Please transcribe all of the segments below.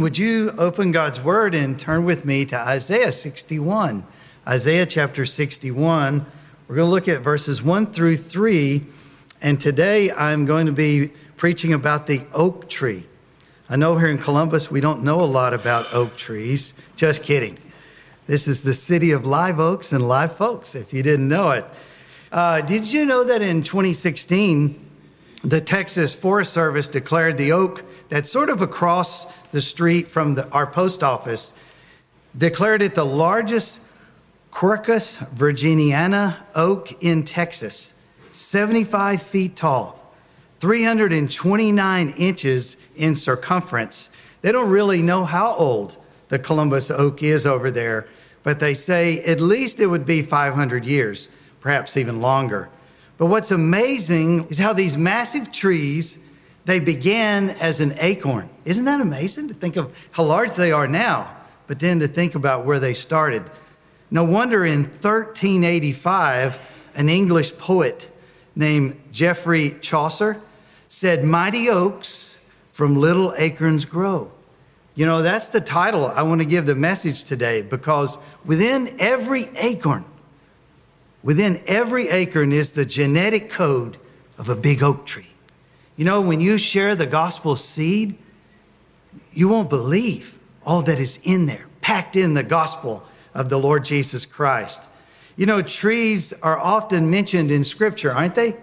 Would you open God's word and turn with me to Isaiah 61? Isaiah chapter 61. We're going to look at verses 1 through 3. And today I'm going to be preaching about the oak tree. I know here in Columbus we don't know a lot about oak trees. Just kidding. This is the city of live oaks and live folks, if you didn't know it. Uh, did you know that in 2016, the Texas Forest Service declared the oak that's sort of across the street from the, our post office, declared it the largest Quercus virginiana oak in Texas, 75 feet tall, 329 inches in circumference. They don't really know how old the Columbus oak is over there, but they say at least it would be 500 years, perhaps even longer. But what's amazing is how these massive trees they began as an acorn. Isn't that amazing to think of how large they are now, but then to think about where they started? No wonder in 1385, an English poet named Geoffrey Chaucer said, Mighty oaks from little acorns grow. You know, that's the title I want to give the message today because within every acorn, within every acorn is the genetic code of a big oak tree. You know, when you share the gospel seed, you won't believe all that is in there, packed in the gospel of the Lord Jesus Christ. You know, trees are often mentioned in scripture, aren't they?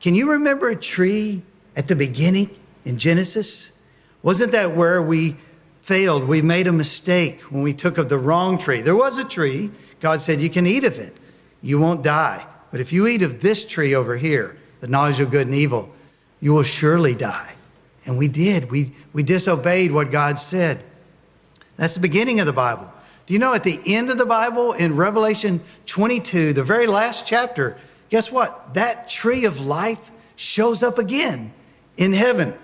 Can you remember a tree at the beginning in Genesis? Wasn't that where we failed? We made a mistake when we took of the wrong tree. There was a tree. God said, You can eat of it, you won't die. But if you eat of this tree over here, the knowledge of good and evil, you will surely die. And we did. We, we disobeyed what God said. That's the beginning of the Bible. Do you know at the end of the Bible, in Revelation 22, the very last chapter, guess what? That tree of life shows up again in heaven.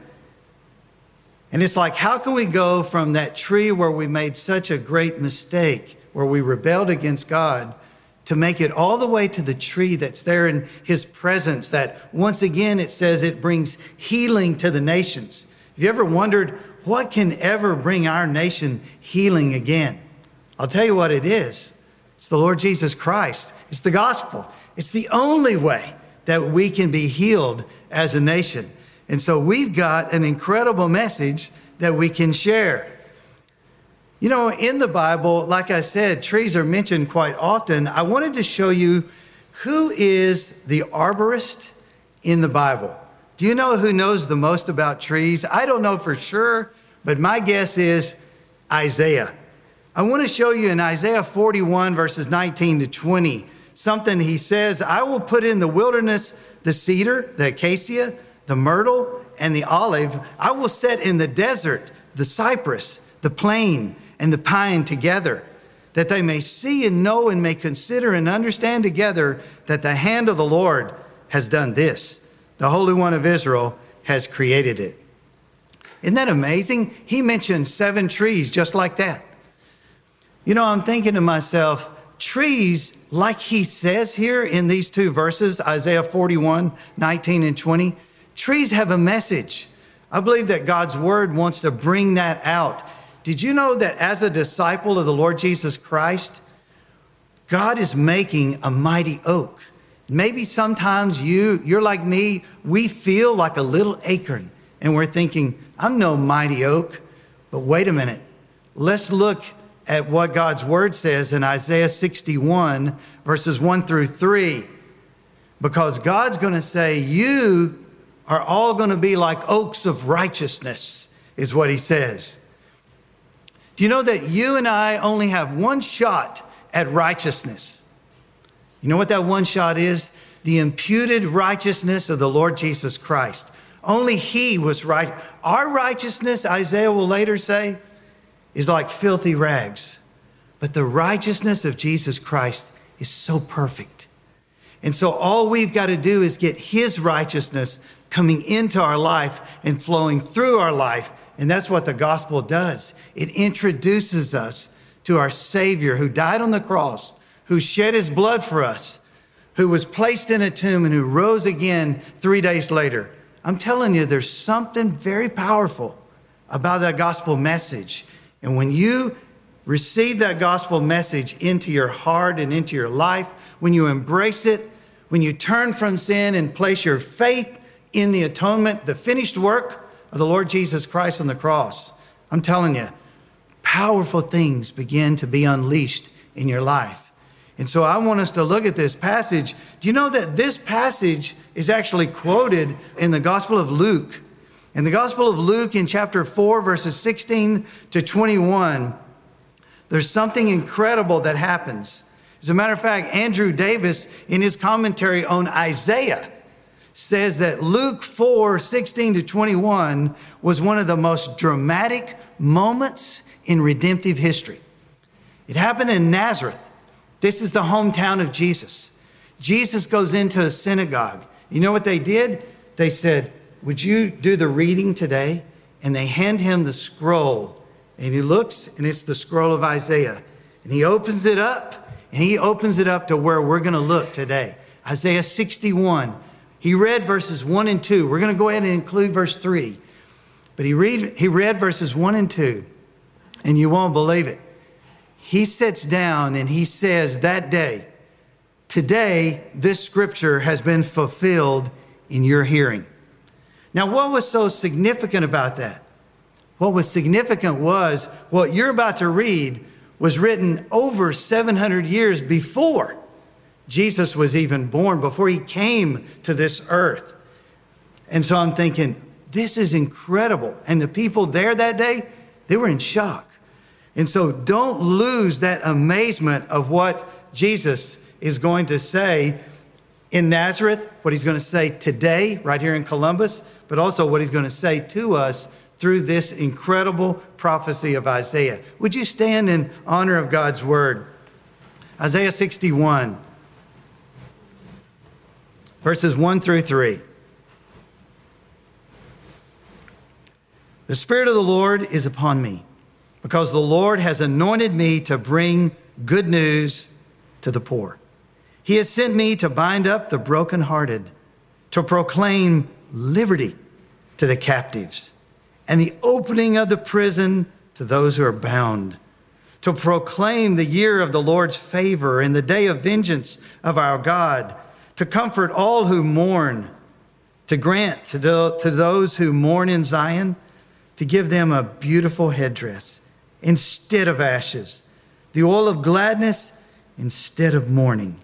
And it's like, how can we go from that tree where we made such a great mistake, where we rebelled against God, to make it all the way to the tree that's there in his presence, that once again it says it brings healing to the nations. Have you ever wondered what can ever bring our nation healing again? I'll tell you what it is it's the Lord Jesus Christ, it's the gospel. It's the only way that we can be healed as a nation. And so we've got an incredible message that we can share. You know, in the Bible, like I said, trees are mentioned quite often. I wanted to show you who is the arborist in the Bible. Do you know who knows the most about trees? I don't know for sure, but my guess is Isaiah. I want to show you in Isaiah 41, verses 19 to 20, something he says I will put in the wilderness the cedar, the acacia, the myrtle, and the olive. I will set in the desert the cypress, the plane, and the pine together, that they may see and know and may consider and understand together that the hand of the Lord has done this. The Holy One of Israel has created it. Isn't that amazing? He mentioned seven trees just like that. You know, I'm thinking to myself, trees, like he says here in these two verses, Isaiah 41, 19 and 20, trees have a message. I believe that God's word wants to bring that out. Did you know that as a disciple of the Lord Jesus Christ, God is making a mighty oak? Maybe sometimes you, you're like me, we feel like a little acorn and we're thinking, I'm no mighty oak. But wait a minute. Let's look at what God's word says in Isaiah 61, verses 1 through 3. Because God's going to say, You are all going to be like oaks of righteousness, is what he says. Do you know that you and I only have one shot at righteousness? You know what that one shot is? The imputed righteousness of the Lord Jesus Christ. Only He was right. Our righteousness, Isaiah will later say, is like filthy rags. But the righteousness of Jesus Christ is so perfect. And so all we've got to do is get His righteousness coming into our life and flowing through our life and that's what the gospel does it introduces us to our Savior who died on the cross, who shed his blood for us, who was placed in a tomb, and who rose again three days later. I'm telling you, there's something very powerful about that gospel message. And when you receive that gospel message into your heart and into your life, when you embrace it, when you turn from sin and place your faith in the atonement, the finished work of the Lord Jesus Christ on the cross, I'm telling you, powerful things begin to be unleashed in your life. And so I want us to look at this passage. Do you know that this passage is actually quoted in the Gospel of Luke? In the Gospel of Luke, in chapter 4, verses 16 to 21, there's something incredible that happens. As a matter of fact, Andrew Davis, in his commentary on Isaiah, says that Luke 4 16 to 21 was one of the most dramatic moments in redemptive history. It happened in Nazareth. This is the hometown of Jesus. Jesus goes into a synagogue. You know what they did? They said, Would you do the reading today? And they hand him the scroll. And he looks, and it's the scroll of Isaiah. And he opens it up, and he opens it up to where we're going to look today Isaiah 61. He read verses 1 and 2. We're going to go ahead and include verse 3. But he, read, he read verses 1 and 2, and you won't believe it. He sits down and he says, That day, today, this scripture has been fulfilled in your hearing. Now, what was so significant about that? What was significant was what you're about to read was written over 700 years before Jesus was even born, before he came to this earth. And so I'm thinking, this is incredible. And the people there that day, they were in shock. And so don't lose that amazement of what Jesus is going to say in Nazareth, what he's going to say today, right here in Columbus, but also what he's going to say to us through this incredible prophecy of Isaiah. Would you stand in honor of God's word? Isaiah 61, verses 1 through 3. The Spirit of the Lord is upon me, because the Lord has anointed me to bring good news to the poor. He has sent me to bind up the brokenhearted, to proclaim liberty to the captives, and the opening of the prison to those who are bound, to proclaim the year of the Lord's favor and the day of vengeance of our God, to comfort all who mourn, to grant to, to those who mourn in Zion to give them a beautiful headdress instead of ashes, the oil of gladness instead of mourning,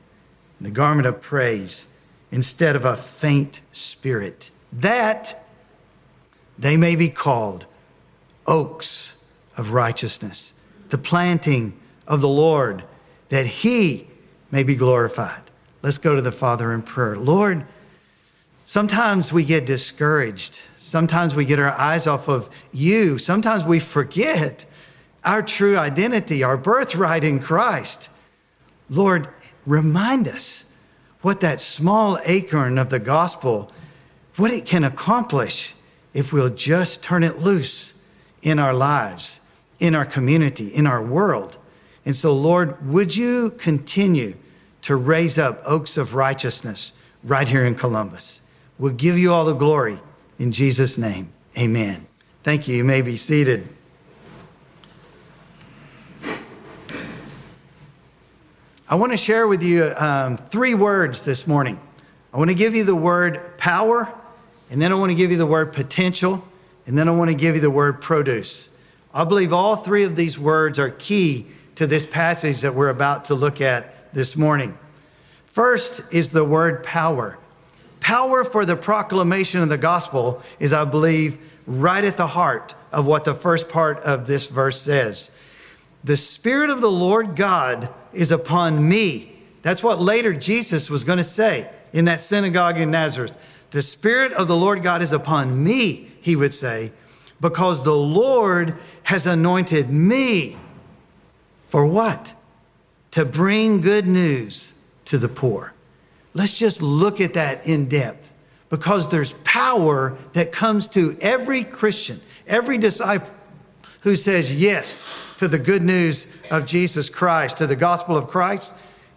the garment of praise instead of a faint spirit, that they may be called oaks of righteousness, the planting of the Lord, that he may be glorified. Let's go to the Father in prayer. Lord, Sometimes we get discouraged. Sometimes we get our eyes off of you. Sometimes we forget our true identity, our birthright in Christ. Lord, remind us what that small acorn of the gospel, what it can accomplish if we'll just turn it loose in our lives, in our community, in our world. And so, Lord, would you continue to raise up oaks of righteousness right here in Columbus? We'll give you all the glory in Jesus' name. Amen. Thank you. You may be seated. I want to share with you um, three words this morning. I want to give you the word power, and then I want to give you the word potential, and then I want to give you the word produce. I believe all three of these words are key to this passage that we're about to look at this morning. First is the word power power for the proclamation of the gospel is, I believe, right at the heart of what the first part of this verse says. The Spirit of the Lord God is upon me. That's what later Jesus was going to say in that synagogue in Nazareth. The Spirit of the Lord God is upon me, he would say, because the Lord has anointed me for what? To bring good news to the poor. Let's just look at that in depth because there's power that comes to every Christian, every disciple who says yes to the good news of Jesus Christ, to the gospel of Christ.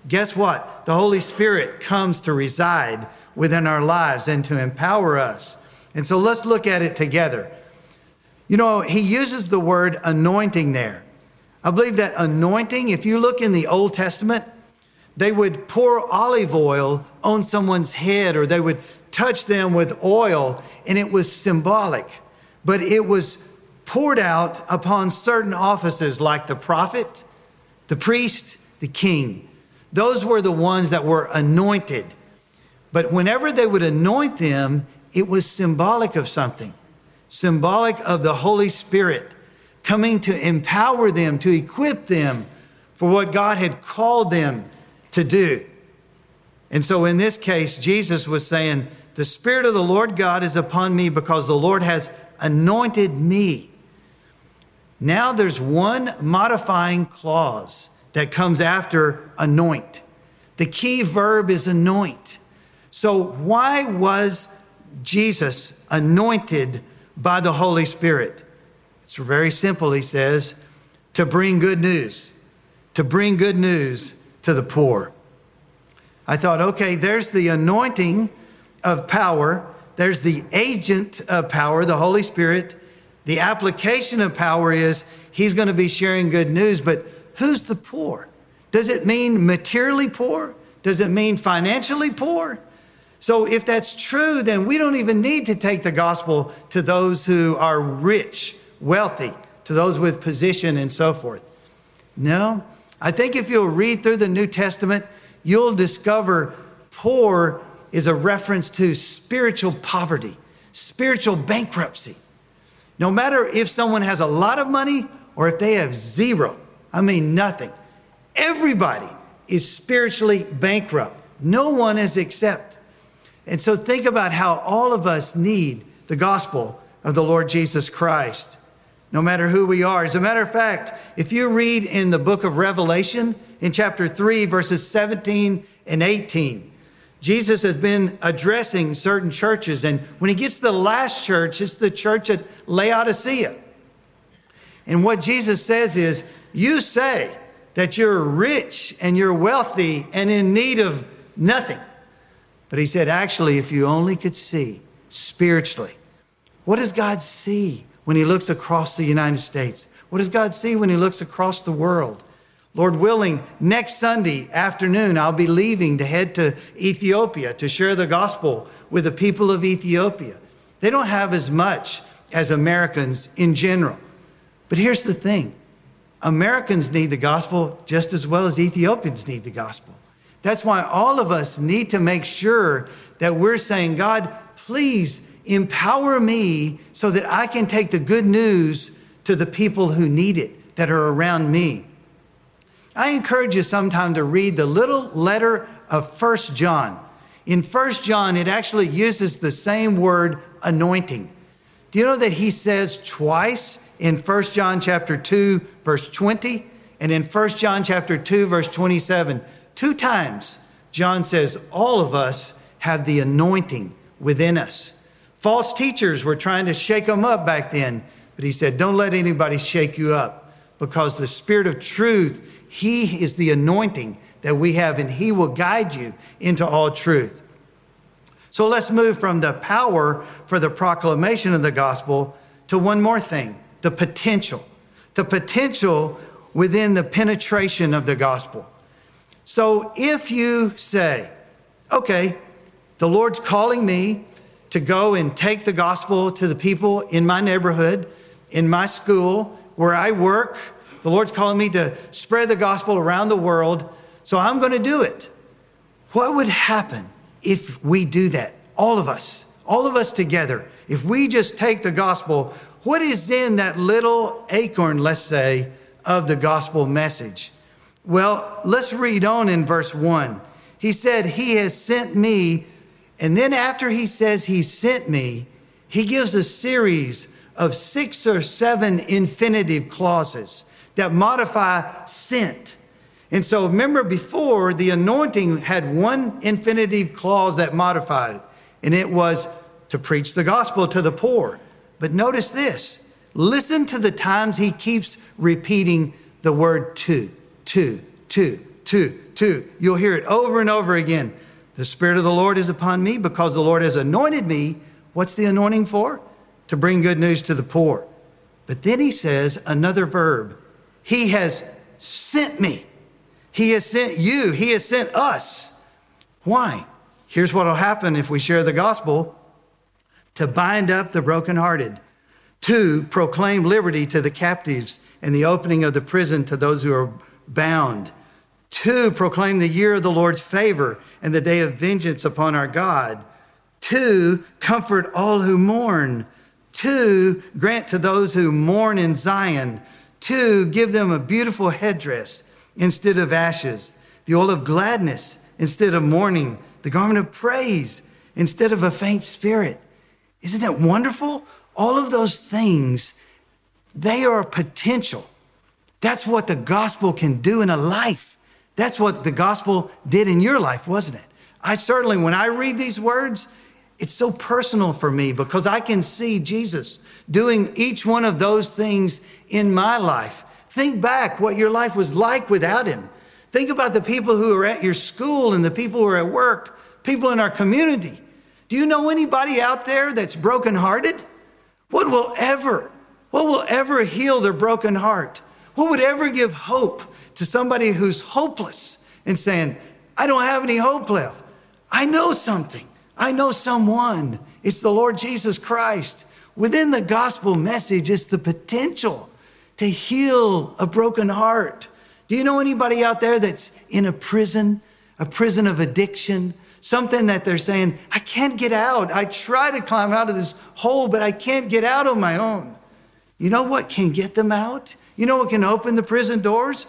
Guess what? The Holy Spirit comes to reside within our lives and to empower us. And so let's look at it together. You know, he uses the word anointing there. I believe that anointing, if you look in the Old Testament, they would pour olive oil on someone's head or they would touch them with oil, and it was symbolic. But it was poured out upon certain offices like the prophet, the priest, the king. Those were the ones that were anointed. But whenever they would anoint them, it was symbolic of something, symbolic of the Holy Spirit coming to empower them, to equip them for what God had called them to do. And so in this case, Jesus was saying, The Spirit of the Lord God is upon me because the Lord has anointed me. Now there's one modifying clause that comes after anoint. The key verb is anoint. So, why was Jesus anointed by the Holy Spirit? It's very simple, he says, to bring good news, to bring good news to the poor. I thought, okay, there's the anointing of power, there's the agent of power, the Holy Spirit. The application of power is he's going to be sharing good news, but who's the poor? Does it mean materially poor? Does it mean financially poor? So, if that's true, then we don't even need to take the gospel to those who are rich, wealthy, to those with position and so forth. No, I think if you'll read through the New Testament, you'll discover poor is a reference to spiritual poverty, spiritual bankruptcy. No matter if someone has a lot of money or if they have zero, I mean nothing, everybody is spiritually bankrupt. No one is exempt. And so think about how all of us need the gospel of the Lord Jesus Christ, no matter who we are. As a matter of fact, if you read in the book of Revelation, in chapter 3, verses 17 and 18, Jesus has been addressing certain churches. And when he gets to the last church, it's the church at Laodicea. And what Jesus says is, You say that you're rich and you're wealthy and in need of nothing. But he said, Actually, if you only could see spiritually, what does God see when he looks across the United States? What does God see when he looks across the world? Lord willing, next Sunday afternoon, I'll be leaving to head to Ethiopia to share the gospel with the people of Ethiopia. They don't have as much as Americans in general. But here's the thing Americans need the gospel just as well as Ethiopians need the gospel. That's why all of us need to make sure that we're saying, God, please empower me so that I can take the good news to the people who need it, that are around me. I encourage you sometime to read the little letter of First John. In First John, it actually uses the same word anointing. Do you know that he says twice in First John chapter 2 verse 20 and in First John chapter 2 verse 27, two times John says all of us have the anointing within us. False teachers were trying to shake them up back then, but he said, Don't let anybody shake you up because the Spirit of truth he is the anointing that we have, and He will guide you into all truth. So let's move from the power for the proclamation of the gospel to one more thing the potential. The potential within the penetration of the gospel. So if you say, okay, the Lord's calling me to go and take the gospel to the people in my neighborhood, in my school, where I work, the Lord's calling me to spread the gospel around the world, so I'm going to do it. What would happen if we do that? All of us, all of us together. If we just take the gospel, what is in that little acorn, let's say, of the gospel message? Well, let's read on in verse 1. He said, He has sent me. And then after he says he sent me, he gives a series of six or seven infinitive clauses that modify sent. And so remember before, the anointing had one infinitive clause that modified it, and it was to preach the gospel to the poor. But notice this listen to the times he keeps repeating the word to, to, to, to, to. You'll hear it over and over again. The Spirit of the Lord is upon me because the Lord has anointed me. What's the anointing for? To bring good news to the poor. But then he says another verb He has sent me. He has sent you. He has sent us. Why? Here's what will happen if we share the gospel to bind up the brokenhearted, to proclaim liberty to the captives and the opening of the prison to those who are bound, to proclaim the year of the Lord's favor and the day of vengeance upon our God, to comfort all who mourn, to grant to those who mourn in Zion, to give them a beautiful headdress instead of ashes, the oil of gladness instead of mourning, the garment of praise instead of a faint spirit. Isn't that wonderful? All of those things, they are potential. That's what the gospel can do in a life. That's what the gospel did in your life, wasn't it? I certainly, when I read these words, it's so personal for me because I can see Jesus doing each one of those things in my life. Think back what your life was like without him. Think about the people who are at your school and the people who are at work, people in our community. Do you know anybody out there that's brokenhearted? What will ever, what will ever heal their broken heart? What would ever give hope to somebody who's hopeless and saying, I don't have any hope left? I know something. I know someone. It's the Lord Jesus Christ. Within the gospel message is the potential to heal a broken heart. Do you know anybody out there that's in a prison, a prison of addiction, something that they're saying, I can't get out. I try to climb out of this hole, but I can't get out on my own. You know what can get them out? You know what can open the prison doors?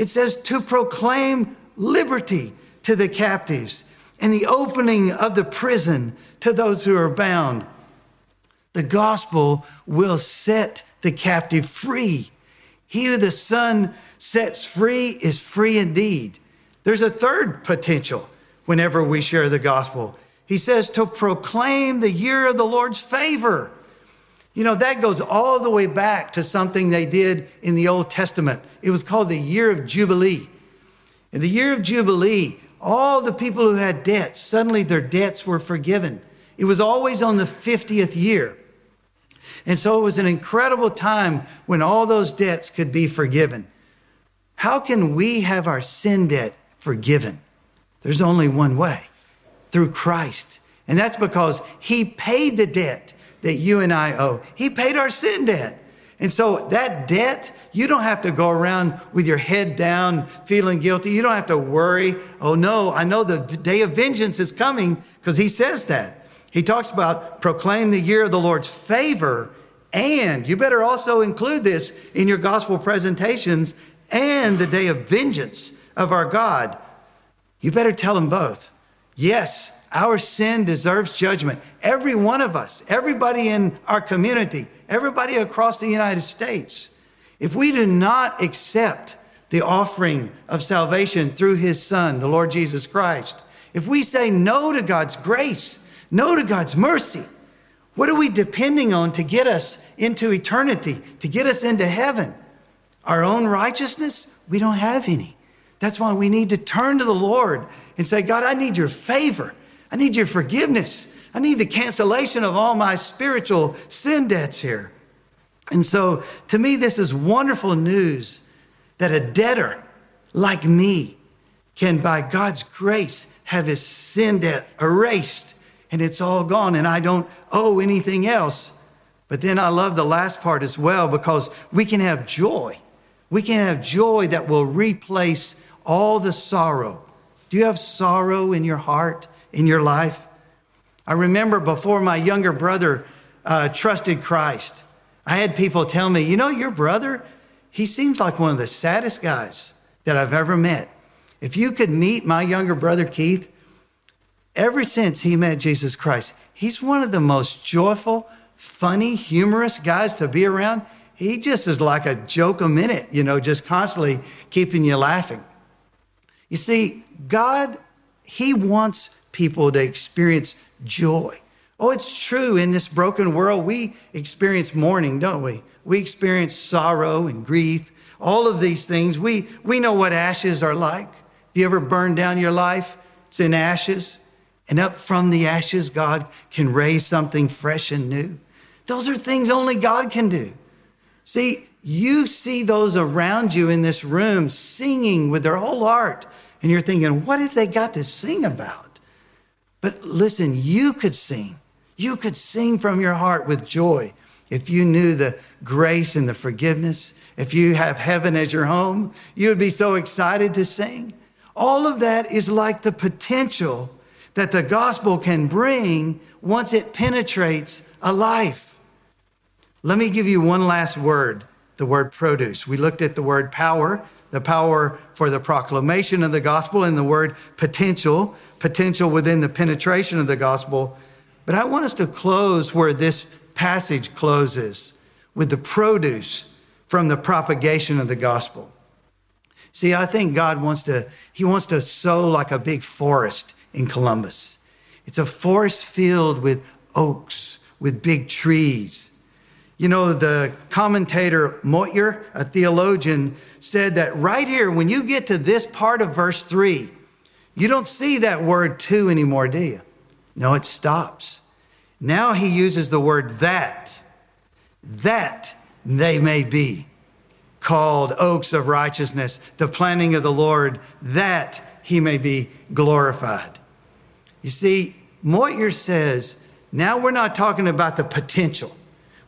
It says to proclaim liberty to the captives and the opening of the prison to those who are bound. The gospel will set the captive free. He who the Son sets free is free indeed. There's a third potential whenever we share the gospel. He says to proclaim the year of the Lord's favor. You know, that goes all the way back to something they did in the Old Testament. It was called the year of Jubilee. In the year of Jubilee, all the people who had debts, suddenly their debts were forgiven. It was always on the 50th year. And so it was an incredible time when all those debts could be forgiven. How can we have our sin debt forgiven? There's only one way through Christ. And that's because he paid the debt that you and I owe. He paid our sin debt. And so that debt, you don't have to go around with your head down feeling guilty. You don't have to worry. Oh no, I know the day of vengeance is coming because he says that. He talks about proclaim the year of the Lord's favor. And you better also include this in your gospel presentations and the day of vengeance of our God. You better tell them both. Yes, our sin deserves judgment. Every one of us, everybody in our community, everybody across the United States. If we do not accept the offering of salvation through his Son, the Lord Jesus Christ, if we say no to God's grace, no to God's mercy, what are we depending on to get us into eternity, to get us into heaven? Our own righteousness? We don't have any. That's why we need to turn to the Lord and say, God, I need your favor. I need your forgiveness. I need the cancellation of all my spiritual sin debts here. And so, to me, this is wonderful news that a debtor like me can, by God's grace, have his sin debt erased and it's all gone, and I don't owe anything else. But then I love the last part as well because we can have joy. We can have joy that will replace all the sorrow. Do you have sorrow in your heart? In your life? I remember before my younger brother uh, trusted Christ, I had people tell me, you know, your brother, he seems like one of the saddest guys that I've ever met. If you could meet my younger brother, Keith, ever since he met Jesus Christ, he's one of the most joyful, funny, humorous guys to be around. He just is like a joke a minute, you know, just constantly keeping you laughing. You see, God, He wants people to experience joy. Oh, it's true. In this broken world, we experience mourning, don't we? We experience sorrow and grief, all of these things. We, we know what ashes are like. If you ever burn down your life? It's in ashes. And up from the ashes, God can raise something fresh and new. Those are things only God can do. See, you see those around you in this room singing with their whole heart, and you're thinking, what have they got to sing about? But listen, you could sing. You could sing from your heart with joy if you knew the grace and the forgiveness. If you have heaven as your home, you would be so excited to sing. All of that is like the potential that the gospel can bring once it penetrates a life. Let me give you one last word the word produce. We looked at the word power, the power for the proclamation of the gospel, and the word potential, potential within the penetration of the gospel. But I want us to close where this passage closes with the produce from the propagation of the gospel. See, I think God wants to, He wants to sow like a big forest in Columbus. It's a forest filled with oaks, with big trees. You know, the commentator Motyer, a theologian, said that right here, when you get to this part of verse three, you don't see that word to anymore, do you? No, it stops. Now he uses the word that, that they may be called oaks of righteousness, the planting of the Lord, that he may be glorified. You see, Motyer says, now we're not talking about the potential.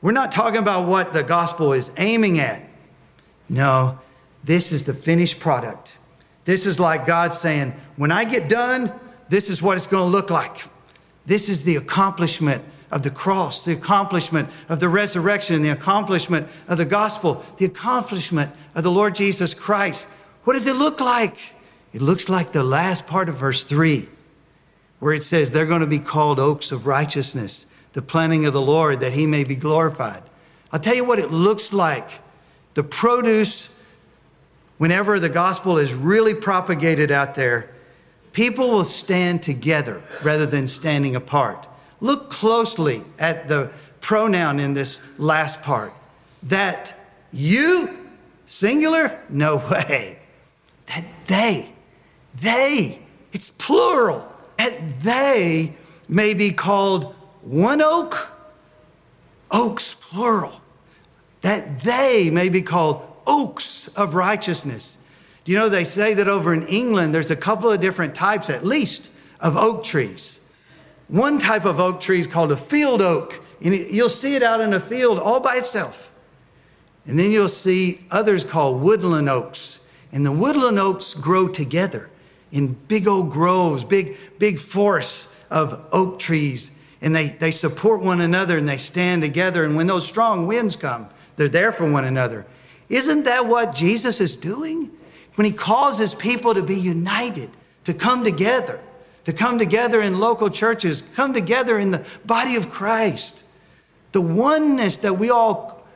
We're not talking about what the gospel is aiming at. No, this is the finished product. This is like God saying, when I get done, this is what it's going to look like. This is the accomplishment of the cross, the accomplishment of the resurrection, the accomplishment of the gospel, the accomplishment of the Lord Jesus Christ. What does it look like? It looks like the last part of verse 3 where it says they're going to be called oaks of righteousness, the planning of the Lord, that he may be glorified. I'll tell you what it looks like. The produce, whenever the gospel is really propagated out there, people will stand together rather than standing apart. Look closely at the pronoun in this last part. That you, singular? No way. That they, they, it's plural that they may be called one oak, oaks plural, that they may be called oaks of righteousness. Do you know they say that over in England there's a couple of different types, at least, of oak trees. One type of oak tree is called a field oak, and you'll see it out in a field all by itself. And then you'll see others called woodland oaks, and the woodland oaks grow together in big old groves, big, big forests of oak trees. And they, they support one another and they stand together. And when those strong winds come, they're there for one another. Isn't that what Jesus is doing? When he causes people to be united, to come together, to come together in local churches, come together in the body of Christ. The oneness that we all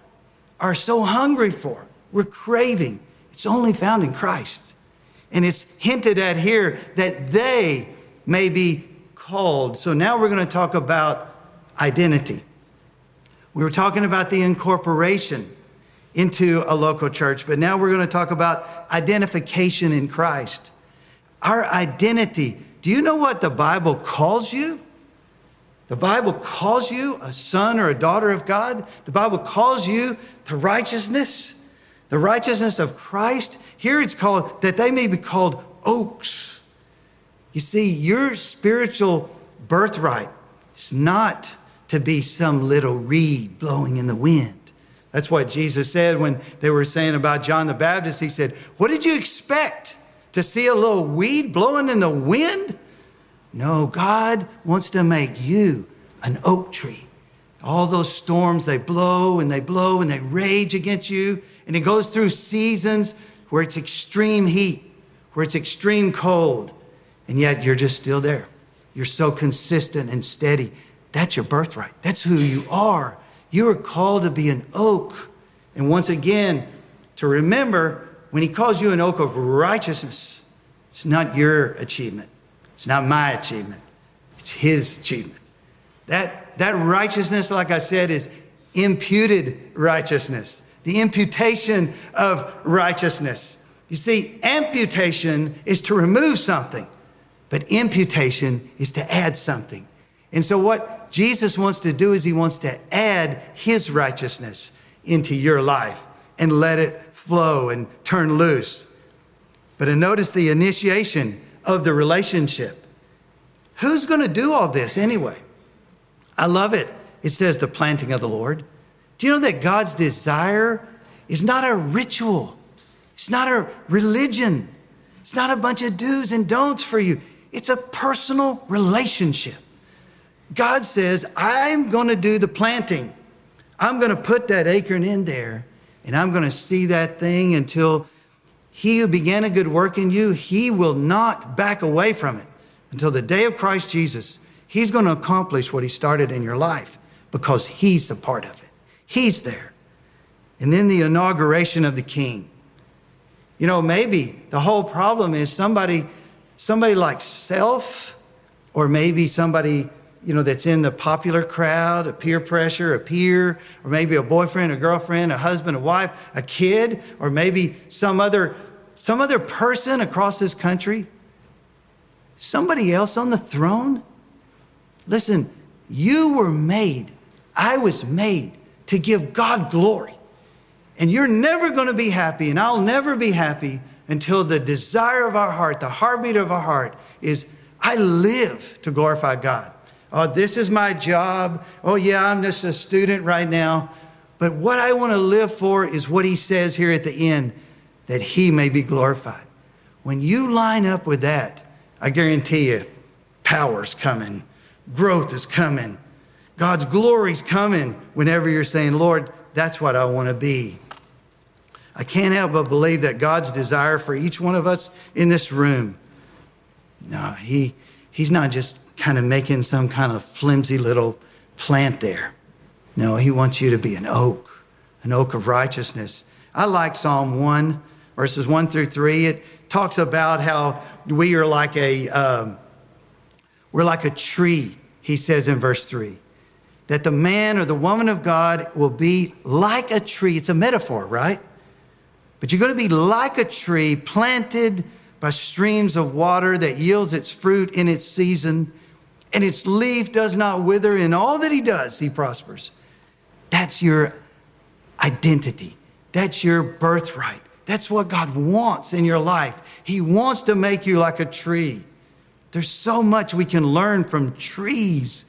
are so hungry for, we're craving, it's only found in Christ. And it's hinted at here that they may be called. So now we're going to talk about identity. We were talking about the incorporation into a local church, but now we're going to talk about identification in Christ. Our identity. Do you know what the Bible calls you? The Bible calls you a son or a daughter of God. The Bible calls you to righteousness, the righteousness of Christ. Here it's called that they may be called oaks. You see, your spiritual birthright is not to be some little reed blowing in the wind. That's what Jesus said when they were saying about John the Baptist. He said, What did you expect? To see a little weed blowing in the wind? No, God wants to make you an oak tree. All those storms, they blow and they blow and they rage against you, and it goes through seasons where it's extreme heat, where it's extreme cold, and yet you're just still there. You're so consistent and steady. That's your birthright. That's who you are. You are called to be an oak. And once again, to remember when he calls you an oak of righteousness, it's not your achievement. It's not my achievement. It's his achievement. That, that righteousness, like I said, is imputed righteousness the imputation of righteousness. You see, amputation is to remove something, but imputation is to add something. And so, what Jesus wants to do is he wants to add his righteousness into your life and let it flow and turn loose. But notice the initiation of the relationship. Who's going to do all this anyway? I love it. It says the planting of the Lord. Do you know that God's desire is not a ritual? It's not a religion. It's not a bunch of do's and don'ts for you. It's a personal relationship. God says, I'm going to do the planting. I'm going to put that acorn in there and I'm going to see that thing until he who began a good work in you, he will not back away from it until the day of Christ Jesus. He's going to accomplish what he started in your life because he's a part of it. He's there. And then the inauguration of the king. You know, maybe the whole problem is somebody, somebody like self, or maybe somebody you know, that's in the popular crowd, a peer pressure, a peer, or maybe a boyfriend, a girlfriend, a husband, a wife, a kid, or maybe some other, some other person across this country, somebody else on the throne. Listen, you were made, I was made to give God glory. And you're never going to be happy, and I'll never be happy until the desire of our heart, the heartbeat of our heart is I live to glorify God. Oh, this is my job. Oh, yeah, I'm just a student right now. But what I want to live for is what he says here at the end that he may be glorified. When you line up with that, I guarantee you, power's coming, growth is coming, God's glory's coming whenever you're saying, Lord, that's what I want to be. I can't help but believe that God's desire for each one of us in this room, no, he, he's not just kind of making some kind of flimsy little plant there. No, he wants you to be an oak, an oak of righteousness. I like Psalm 1, verses 1 through 3. It talks about how we are like a, um, we're like a tree, he says in verse 3. That the man or the woman of God will be like a tree. It's a metaphor, right? But you're going to be like a tree planted by streams of water that yields its fruit in its season and its leaf does not wither. In all that he does, he prospers. That's your identity. That's your birthright. That's what God wants in your life. He wants to make you like a tree. There's so much we can learn from trees.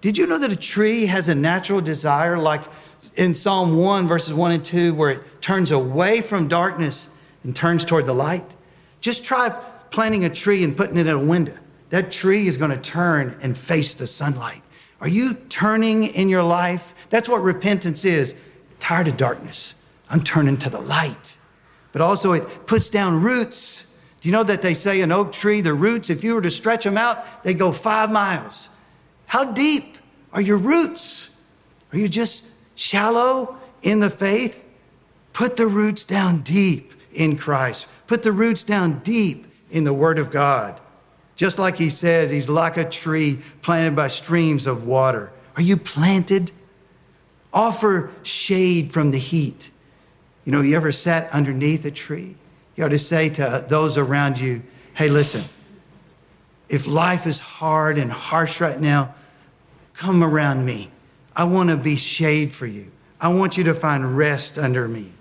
Did you know that a tree has a natural desire, like in Psalm 1, verses 1 and 2, where it turns away from darkness and turns toward the light? Just try planting a tree and putting it in a window that tree is going to turn and face the sunlight. Are you turning in your life? That's what repentance is. Tired of darkness. I'm turning to the light. But also, it puts down roots. Do you know that they say an oak tree, the roots, if you were to stretch them out, they go five miles? How deep are your roots? Are you just shallow in the faith? Put the roots down deep in Christ. Put the roots down deep in the Word of God. Just like he says, he's like a tree planted by streams of water. Are you planted? Offer shade from the heat. You know, you ever sat underneath a tree? You ought to say to those around you, hey, listen, if life is hard and harsh right now, come around me. I want to be shade for you. I want you to find rest under me.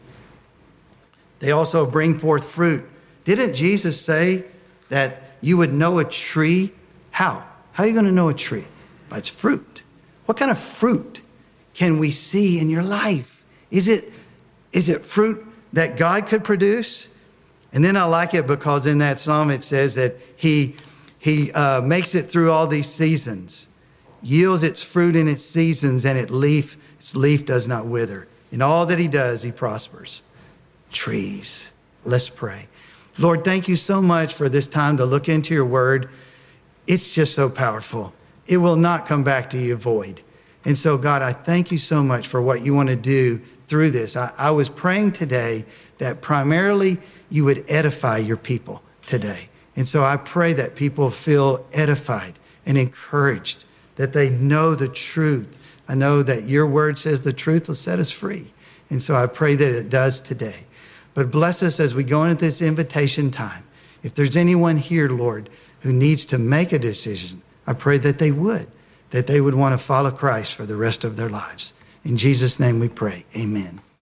They also bring forth fruit. Didn't Jesus say that you would know a tree. How? How are you going to know a tree? By its fruit. What kind of fruit can we see in your life? Is it, is it fruit that God could produce? And then I like it because in that psalm it says that He, he uh, makes it through all these seasons, yields its fruit in its seasons, and its leaf, its leaf does not wither. In all that He does, He prospers. Trees. Let's pray. Lord, thank you so much for this time to look into your word. It's just so powerful. It will not come back to you void. And so, God, I thank you so much for what you want to do through this. I, I was praying today that primarily you would edify your people today. And so I pray that people feel edified and encouraged, that they know the truth. I know that your word says the truth will set us free. And so I pray that it does today. But bless us as we go into this invitation time. If there's anyone here, Lord, who needs to make a decision, I pray that they would, that they would want to follow Christ for the rest of their lives. In Jesus' name we pray. Amen.